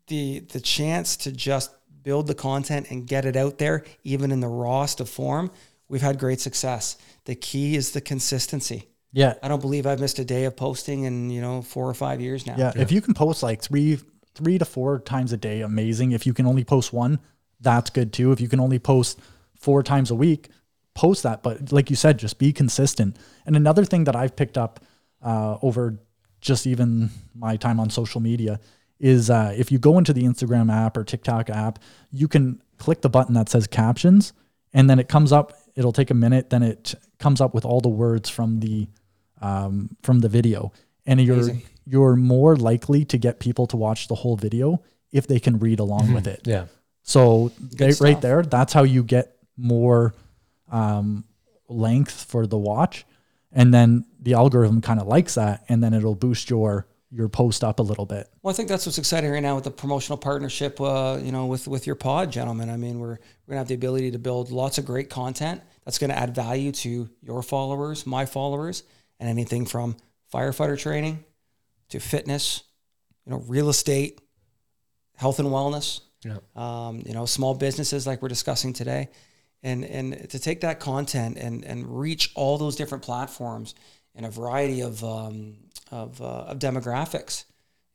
Speaker 4: the, the chance to just build the content and get it out there, even in the rawest of form, we've had great success. The key is the consistency.
Speaker 2: Yeah.
Speaker 4: I don't believe I've missed a day of posting in, you know, four or five years now.
Speaker 2: Yeah. yeah. If you can post like three, three to four times a day, amazing. If you can only post one, that's good too. If you can only post four times a week, post that. But like you said, just be consistent. And another thing that I've picked up uh, over just even my time on social media is uh, if you go into the Instagram app or TikTok app, you can click the button that says captions, and then it comes up. It'll take a minute, then it comes up with all the words from the um, from the video, and you're you're more likely to get people to watch the whole video if they can read along mm-hmm. with it.
Speaker 3: Yeah.
Speaker 2: So they, right there, that's how you get more um, length for the watch, and then the algorithm kind of likes that, and then it'll boost your your post up a little bit.
Speaker 4: Well, I think that's what's exciting right now with the promotional partnership, uh, you know, with with your pod, gentlemen. I mean, we're we're gonna have the ability to build lots of great content that's gonna add value to your followers, my followers, and anything from firefighter training to fitness, you know, real estate, health and wellness. Yeah. Um, you know, small businesses like we're discussing today, and and to take that content and and reach all those different platforms and a variety of um, of, uh, of demographics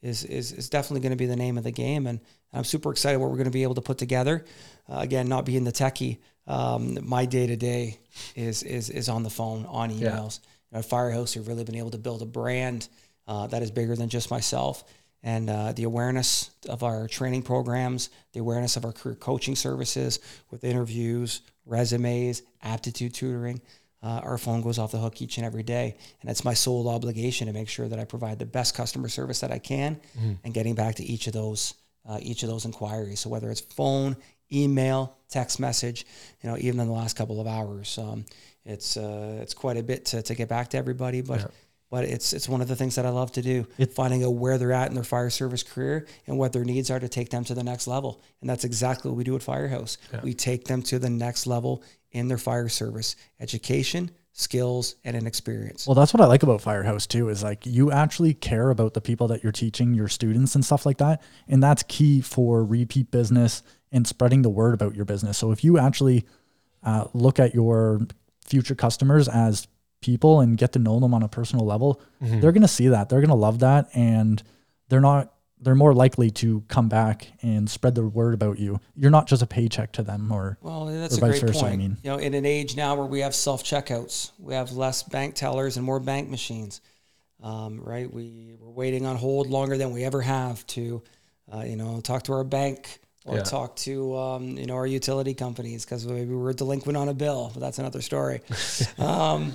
Speaker 4: is, is, is definitely going to be the name of the game. And I'm super excited what we're going to be able to put together. Uh, again, not being the techie, um, my day to day is is is on the phone, on emails. Yeah. You know, at Firehouse, we've really been able to build a brand uh, that is bigger than just myself. And uh, the awareness of our training programs, the awareness of our career coaching services with interviews, resumes, aptitude tutoring uh, our phone goes off the hook each and every day. And it's my sole obligation to make sure that I provide the best customer service that I can mm-hmm. and getting back to each of those uh, each of those inquiries. So whether it's phone, email, text message, you know, even in the last couple of hours, um, it's uh, it's quite a bit to, to get back to everybody, but. Yeah. But it's it's one of the things that I love to do, it, finding out where they're at in their fire service career and what their needs are to take them to the next level. And that's exactly what we do at Firehouse. Yeah. We take them to the next level in their fire service education, skills, and an experience.
Speaker 2: Well, that's what I like about Firehouse too, is like you actually care about the people that you're teaching, your students and stuff like that. And that's key for repeat business and spreading the word about your business. So if you actually uh, look at your future customers as people and get to know them on a personal level, mm-hmm. they're going to see that. They're going to love that. And they're not they're more likely to come back and spread the word about you. You're not just a paycheck to them, or
Speaker 4: well, that's or a great versa, point. I mean, you know, in an age now where we have self checkouts, we have less bank tellers and more bank machines. Um, right, we we're waiting on hold longer than we ever have to, uh, you know, talk to our bank or yeah. talk to um, you know our utility companies because maybe we're delinquent on a bill. But that's another story. um,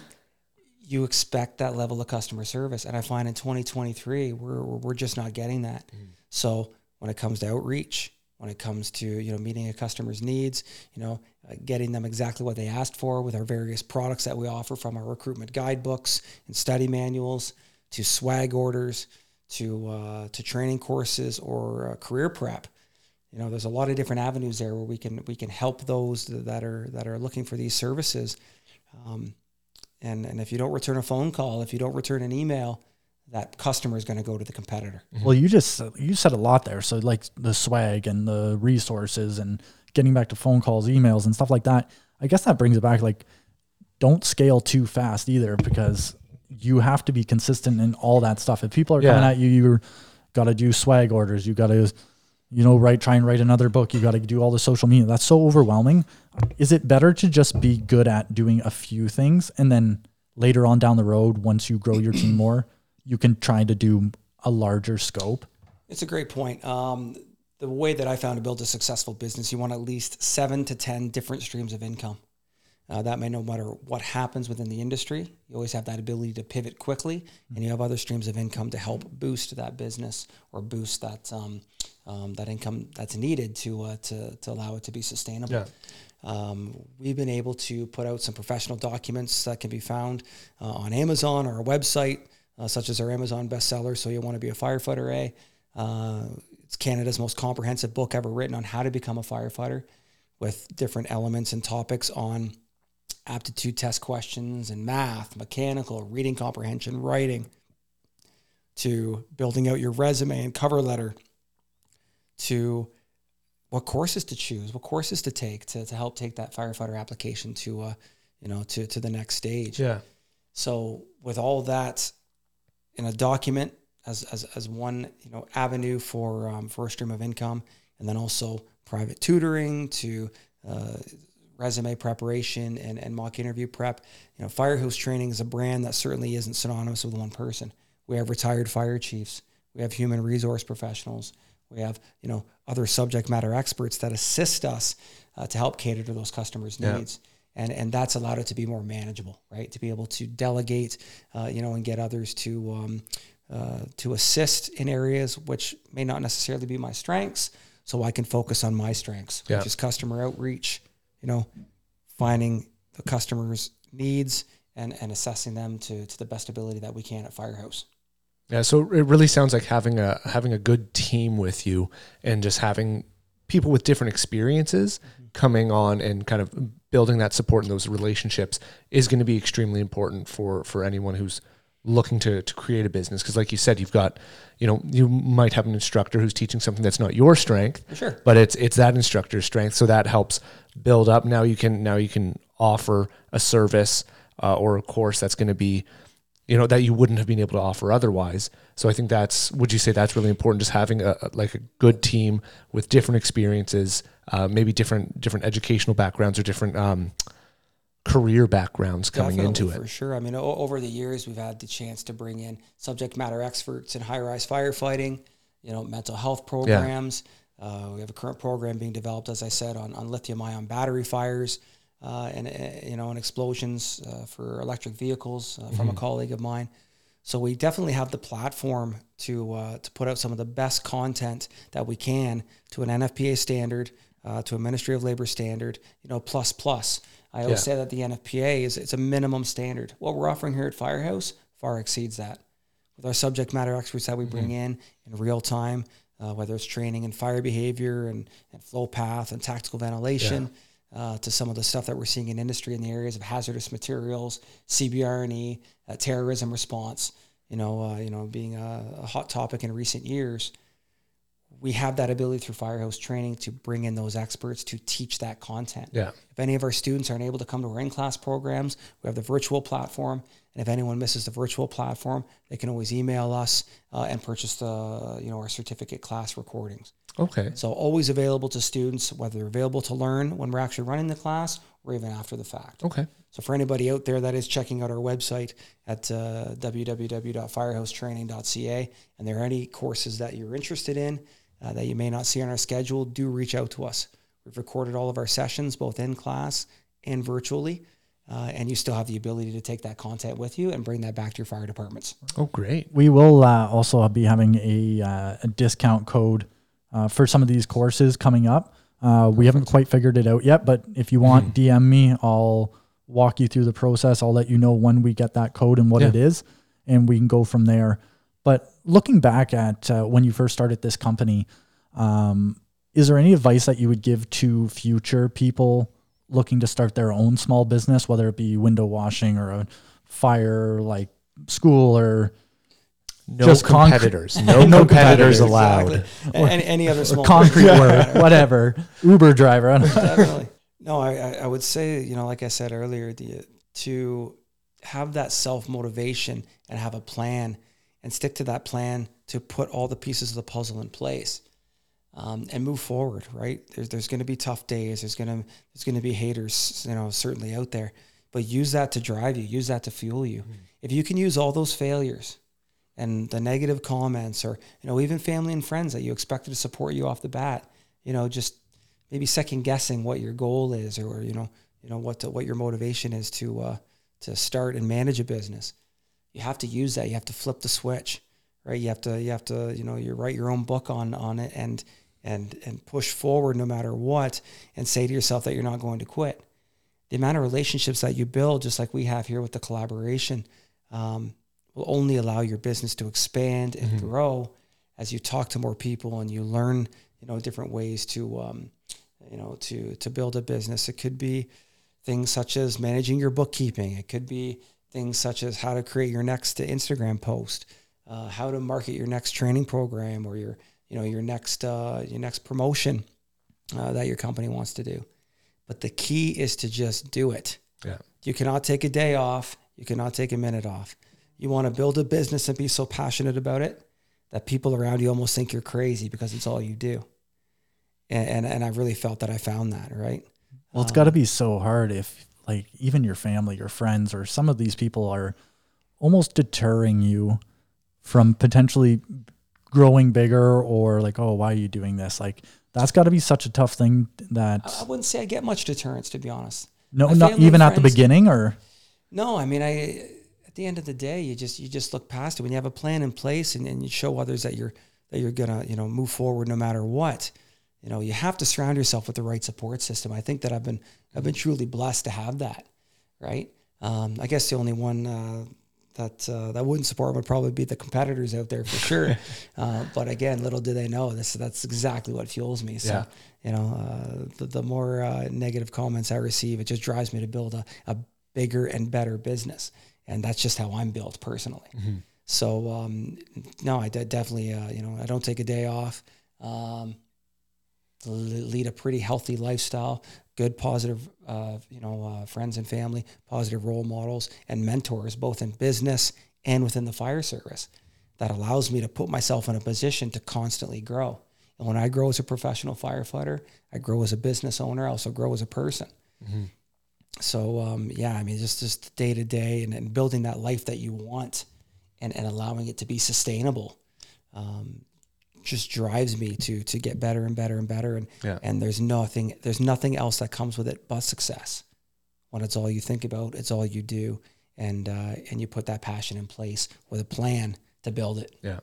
Speaker 4: you expect that level of customer service. And I find in 2023, we're, we're just not getting that. Mm. So when it comes to outreach, when it comes to, you know, meeting a customer's needs, you know, uh, getting them exactly what they asked for with our various products that we offer from our recruitment guidebooks and study manuals to swag orders to, uh, to training courses or uh, career prep. You know, there's a lot of different avenues there where we can, we can help those that are, that are looking for these services. Um, and, and if you don't return a phone call, if you don't return an email, that customer is going to go to the competitor.
Speaker 2: Mm-hmm. Well, you just you said a lot there. So like the swag and the resources and getting back to phone calls, emails, and stuff like that. I guess that brings it back. Like, don't scale too fast either, because you have to be consistent in all that stuff. If people are yeah. coming at you, you got to do swag orders. You got to, you know, write try and write another book. You got to do all the social media. That's so overwhelming. Is it better to just be good at doing a few things and then later on down the road, once you grow your team more, you can try to do a larger scope?
Speaker 4: It's a great point. Um, the way that I found to build a successful business, you want at least seven to 10 different streams of income. Uh, that may no matter what happens within the industry, you always have that ability to pivot quickly, and you have other streams of income to help boost that business or boost that um, um, that income that's needed to, uh, to, to allow it to be sustainable.
Speaker 3: Yeah.
Speaker 4: Um, we've been able to put out some professional documents that can be found uh, on Amazon or our website, uh, such as our Amazon bestseller. So you want to be a firefighter, A. Uh, it's Canada's most comprehensive book ever written on how to become a firefighter, with different elements and topics on aptitude test questions and math, mechanical, reading comprehension, writing, to building out your resume and cover letter, to what courses to choose, what courses to take to, to help take that firefighter application to, uh, you know, to, to the next stage.
Speaker 3: Yeah.
Speaker 4: So with all that in a document as, as, as one, you know, avenue for, um, for a stream of income, and then also private tutoring to uh, resume preparation and, and mock interview prep. You know, Firehouse Training is a brand that certainly isn't synonymous with one person. We have retired fire chiefs. We have human resource professionals. We have, you know, other subject matter experts that assist us uh, to help cater to those customers'
Speaker 3: Yeah.
Speaker 4: needs. And, and that's allowed it to be more manageable, right? To be able to delegate, uh, you know, and get others to um, uh, to assist in areas which may not necessarily be my strengths, so I can focus on my strengths,
Speaker 3: Yeah.
Speaker 4: which is customer outreach, you know, finding the customer's needs and, and assessing them to, to the best ability that we can at Firehouse.
Speaker 3: Yeah, so it really sounds like having a having a good team with you and just having people with different experiences coming on and kind of building that support and those relationships is going to be extremely important for for anyone who's looking to to create a business. Because like you said you've got you know you might have an instructor who's teaching something that's not your strength
Speaker 4: sure.
Speaker 3: but it's it's that instructor's strength. So that helps build up. Now you can now you can offer a service uh, or a course that's going to be you know that you wouldn't have been able to offer otherwise so i think that's would you say that's really important just having a like a good team with different experiences uh, maybe different different educational backgrounds or different um, career backgrounds coming into it
Speaker 4: For sure. I mean, o- over the years, we've had the chance to bring in subject matter experts in high rise firefighting, you know, mental health programs. Uh, we have a current program being developed, as I said, on, on lithium ion battery fires and, uh, you know, and explosions uh, for electric vehicles uh, from a colleague of mine. So we definitely have the platform to uh, to put out some of the best content that we can to an NFPA standard, uh, to a Ministry of Labor standard, you know, plus plus. I always
Speaker 3: Yeah.
Speaker 4: say that the NFPA is it's a minimum standard. What we're offering here at Firehouse far exceeds that. With our subject matter experts that we bring in in real time, uh, whether it's training in fire behavior and, and flow path and tactical ventilation, uh, to some of the stuff that we're seeing in industry in the areas of hazardous materials, CBRNE, uh, terrorism response. You know, uh, you know, being a, a hot topic in recent years. We have that ability through Firehouse training to bring in those experts to teach that content.
Speaker 3: yeah
Speaker 4: If any of our students aren't able to come to our in-class programs, we have the virtual platform. And if anyone misses the virtual platform, they can always email us uh, and purchase the, you know, our certificate class recordings.
Speaker 3: okay
Speaker 4: So always available to students, whether they're available to learn when we're actually running the class or even after the fact.
Speaker 3: okay
Speaker 4: So for anybody out there that is checking out our website at uh, www.firehousetraining.ca, and there are any courses that you're interested in uh, that you may not see on our schedule, do reach out to us. We've recorded all of our sessions, both in class and virtually, uh, and you still have the ability to take that content with you and bring that back to your fire departments.
Speaker 3: oh great
Speaker 2: We will uh, also be having a, uh, a discount code uh, for some of these courses coming up. Uh, we haven't quite figured it out yet, but if you want, DM me. I'll walk you through the process. I'll let you know when we get that code and what
Speaker 3: Yeah.
Speaker 2: it is, and we can go from there. But looking back at uh, when you first started this company, um, is there any advice that you would give to future people looking to start their own small business, whether it be window washing or a fire like school or
Speaker 3: no
Speaker 2: Just concrete-
Speaker 3: competitors no, competitors allowed
Speaker 4: Exactly. A- Any, any other small
Speaker 2: concrete work, whatever, Uber driver. I don't know.
Speaker 4: definitely. No, I, I- I would say, you know, like I said earlier, the, to have that self motivation and have a plan and stick to that plan to put all the pieces of the puzzle in place um, and move forward. Right? There's there's going to be tough days. There's gonna there's going to be haters, you know, certainly out there. But use that to drive you. Use that to fuel you. If you can use all those failures and the negative comments, or you know, even family and friends that you expected to support you off the bat, you know, just maybe second guessing what your goal is or you know you know what what your motivation is to uh, to start and manage a business you have to use that you have to flip the switch right? You have to you have to you know you write your own book on on it and and and push forward no matter what, and say to yourself that you're not going to quit. The amount of relationships that you build, just like we have here with the collaboration, um, will only allow your business to expand and
Speaker 3: Mm-hmm.
Speaker 4: grow as you talk to more people and you learn you know different ways to um, you know to to build a business. It could be things such as managing your bookkeeping. It could be things such as how to create your next Instagram post, uh, how to market your next training program or your you know your next uh, your next promotion uh, that your company wants to do. But the key is to just do it.
Speaker 3: Yeah.
Speaker 4: You cannot take a day off. You cannot take a minute off. You want to build a business and be so passionate about it that people around you almost think you're crazy because it's all you do. And and, and I really felt that I found that right.
Speaker 2: Well, it's got to be so hard if, like, even your family, your friends, or some of these people are almost deterring you from potentially growing bigger or like, oh, why are you doing this? Like, that's got to be such a tough thing that,
Speaker 4: I wouldn't say I get much deterrence to be honest.
Speaker 2: no,
Speaker 4: my
Speaker 2: not even
Speaker 4: and
Speaker 2: at the beginning or,
Speaker 4: No, I mean, I at the end of the day, you just you just look past it when you have a plan in place and, and you show others that you're that you're gonna you know move forward no matter what. You know, you have to surround yourself with the right support system. I think that I've been I've been truly blessed to have that. Right. Um, I guess the only one uh, that uh, that wouldn't support would probably be the competitors out there for sure. uh, but again, little do they know this that's exactly what fuels me. So
Speaker 3: Yeah.
Speaker 4: you know, uh, the, the more uh, negative comments I receive, it just drives me to build a, a bigger and better business. And that's just how I'm built personally. So, um, no, I definitely, uh, you know, I don't take a day off. Um, lead a pretty healthy lifestyle, good, positive, uh, you know, uh, friends and family, positive role models and mentors, both in business and within the fire service. That allows me to put myself in a position to constantly grow. And when I grow as a professional firefighter, I grow as a business owner. I also grow as a person. So um, yeah, I mean, just just day to day and and building that life that you want, and and allowing it to be sustainable, um, just drives me to to get better and better and better. And
Speaker 3: Yeah.
Speaker 4: and there's nothing there's nothing else that comes with it but success. When it's all you think about, it's all you do, and uh, and you put that passion in place with a plan to build it.
Speaker 3: Yeah.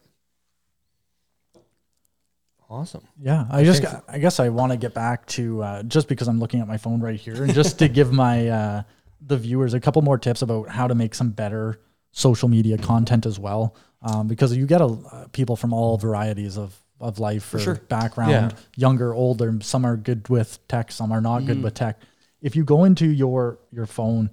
Speaker 3: Awesome.
Speaker 2: Yeah, I just got, I guess I want to get back to uh, just because I'm looking at my phone right here, and just to give my uh, the viewers a couple more tips about how to make some better social media content as well, um, because you get a, uh, people from all varieties of of life or
Speaker 4: sure.
Speaker 2: background,
Speaker 3: Yeah.
Speaker 2: younger, older. Some are good with tech, some are not good with tech. If you go into your your phone,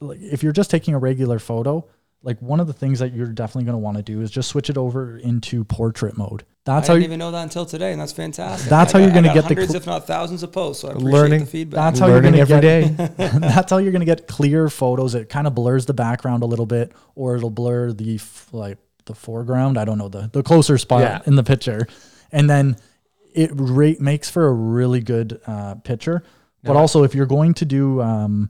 Speaker 2: like if you're just taking a regular photo, like one of the things that you're definitely going to want to do is just switch it over into portrait mode. That's
Speaker 4: I
Speaker 2: how
Speaker 4: didn't
Speaker 2: you,
Speaker 4: even know that until today, and that's fantastic.
Speaker 2: That's
Speaker 4: I
Speaker 2: how
Speaker 4: got-
Speaker 2: you're gonna
Speaker 4: I got
Speaker 2: get the
Speaker 4: hundreds,
Speaker 2: cl-
Speaker 4: if not thousands, of posts. So I appreciate
Speaker 3: Learning-
Speaker 4: the feedback.
Speaker 2: That's how you're
Speaker 3: Learning
Speaker 2: gonna
Speaker 3: every
Speaker 2: get,
Speaker 3: day.
Speaker 2: that's how you're gonna get clear photos. It kind of blurs the background a little bit, or it'll blur the f- like the foreground. I don't know the the closer spot
Speaker 3: Yeah.
Speaker 2: in the picture, and then it ra- makes for a really good uh, picture. But also, if you're going to do um,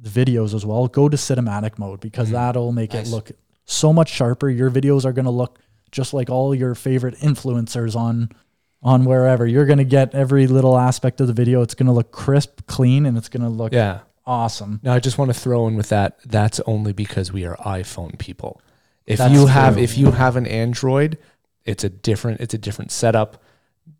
Speaker 2: the videos as well, go to cinematic mode because
Speaker 3: Mm-hmm.
Speaker 2: that'll make
Speaker 4: Nice.
Speaker 2: it look so much sharper. Your videos are gonna look just like all your favorite influencers on on wherever. You're gonna get every little aspect of the video. It's gonna look crisp, clean, and it's gonna look
Speaker 3: Yeah.
Speaker 2: awesome.
Speaker 3: Now I just want to throw in with that. That's only because we are iPhone people. If
Speaker 2: That's
Speaker 3: you have
Speaker 2: true.
Speaker 3: if you have an Android, it's a different it's a different setup,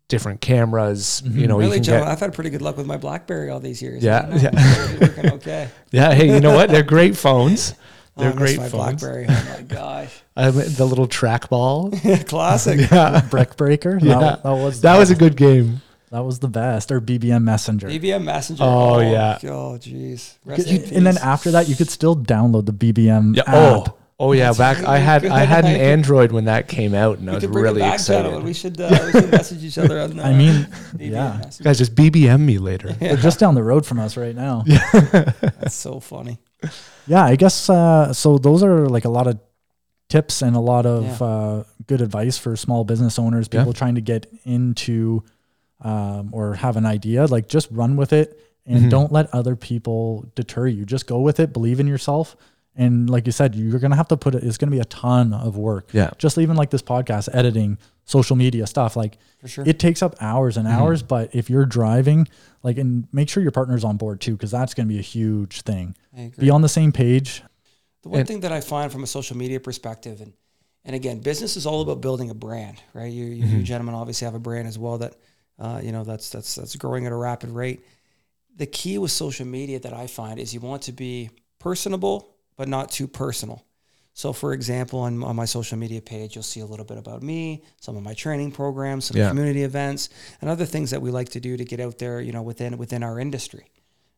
Speaker 3: different cameras. You know, you
Speaker 4: Really,
Speaker 3: can
Speaker 4: Joe,
Speaker 3: get,
Speaker 4: I've had pretty good luck with my BlackBerry all these years.
Speaker 3: Yeah,
Speaker 4: I
Speaker 3: yeah.
Speaker 4: It's working okay.
Speaker 3: yeah. Hey, you know what? They're great phones.
Speaker 4: Oh,
Speaker 3: They're
Speaker 4: I miss
Speaker 3: great
Speaker 4: my
Speaker 3: phones.
Speaker 4: BlackBerry. Oh my gosh,
Speaker 3: Um, the little trackball.
Speaker 4: classic.
Speaker 2: Brick breaker.
Speaker 3: Yeah.
Speaker 2: That, that was
Speaker 3: That was a good game.
Speaker 2: that was the best. Or BBM Messenger.
Speaker 4: BBM Messenger.
Speaker 3: Oh, yeah.
Speaker 4: Oh jeez. Rest in
Speaker 2: and then after that, you could still download the BBM
Speaker 3: Yeah.
Speaker 2: app.
Speaker 3: Oh. Oh yeah. Back I had I had an. Android when that came out, and I was really excited.
Speaker 4: We should, uh, we should message each other on. Uh,
Speaker 2: I mean,
Speaker 4: BBM
Speaker 2: yeah,
Speaker 4: Messenger.
Speaker 3: Guys, just BBM me later.
Speaker 2: they're just down the road from us right now.
Speaker 4: That's so funny.
Speaker 2: Yeah, I guess uh, so. Those are like a lot of tips and a lot of
Speaker 4: Yeah.
Speaker 2: uh, good advice for small business owners,
Speaker 3: Yeah.
Speaker 2: people trying to get into um, or have an idea. Like, just run with it and
Speaker 3: Mhm.
Speaker 2: don't let other people deter you. Just go with it. Believe in yourself. And like you said, you're gonna have to put it. It's gonna be a ton of work.
Speaker 3: Yeah.
Speaker 2: Just even like this podcast, editing, social media stuff. Like
Speaker 4: For sure.
Speaker 2: it takes up hours and
Speaker 3: Mm-hmm.
Speaker 2: hours. But if you're driving, like, and make sure your partner's on board too, because that's gonna be a huge thing.
Speaker 4: I agree.
Speaker 2: Be on the same page.
Speaker 4: The one
Speaker 3: And-
Speaker 4: thing that I find from a social media perspective, and And again, business is all about building a brand, right? You, you, you gentlemen obviously have a brand as well that, uh, you know, that's that's that's growing at a rapid rate. The key with social media that I find is you want to be personable, but not too personal. So, for example, on, on my social media page, you'll see a little bit about me, some of my training programs, some
Speaker 3: Yeah.
Speaker 4: community events, and other things that we like to do to get out there, you know, within within our industry.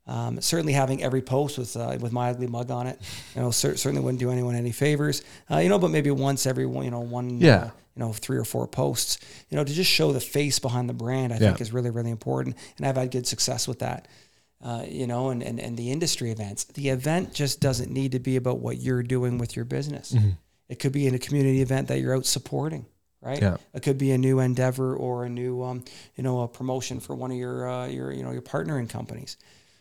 Speaker 4: Um, certainly, having every post with uh, with my ugly mug on it, you know, cer- certainly wouldn't do anyone any favors, uh, you know. But maybe once every one, you know, one,
Speaker 3: Yeah.
Speaker 4: uh, you know, three or four posts, you know, to just show the face behind the brand, I think is really really important, and I've had good success with that uh, you know, and, and, and the industry events. The event just doesn't need to be about what you're doing with your business.
Speaker 3: Mm-hmm.
Speaker 4: It could be in a community event that you're out supporting, right?
Speaker 3: Yeah.
Speaker 4: It could be a new endeavor or a new, um, you know, a promotion for one of your, uh, your, you know, your partnering companies.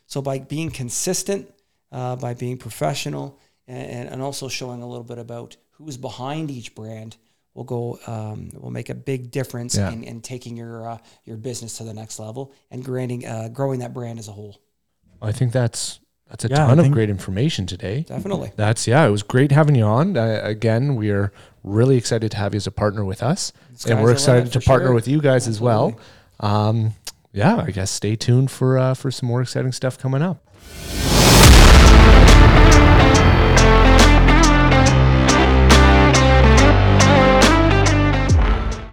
Speaker 4: So by being consistent, uh, by being professional, and, and also showing a little bit about who's behind each brand, will go um, will make a big difference
Speaker 3: Yeah.
Speaker 4: in, in taking your uh, your business to the next level and granting uh, growing that brand as a whole.
Speaker 3: I think that's that's a
Speaker 2: yeah,
Speaker 3: ton of great information today.
Speaker 4: Definitely.
Speaker 3: That's yeah. It was great having you on. Uh, again, we are really excited to have you as a partner with us, and we're excited to partner
Speaker 4: sure.
Speaker 3: with you guys Absolutely. as well. Um, yeah, I guess stay tuned for uh, for some more exciting stuff coming up.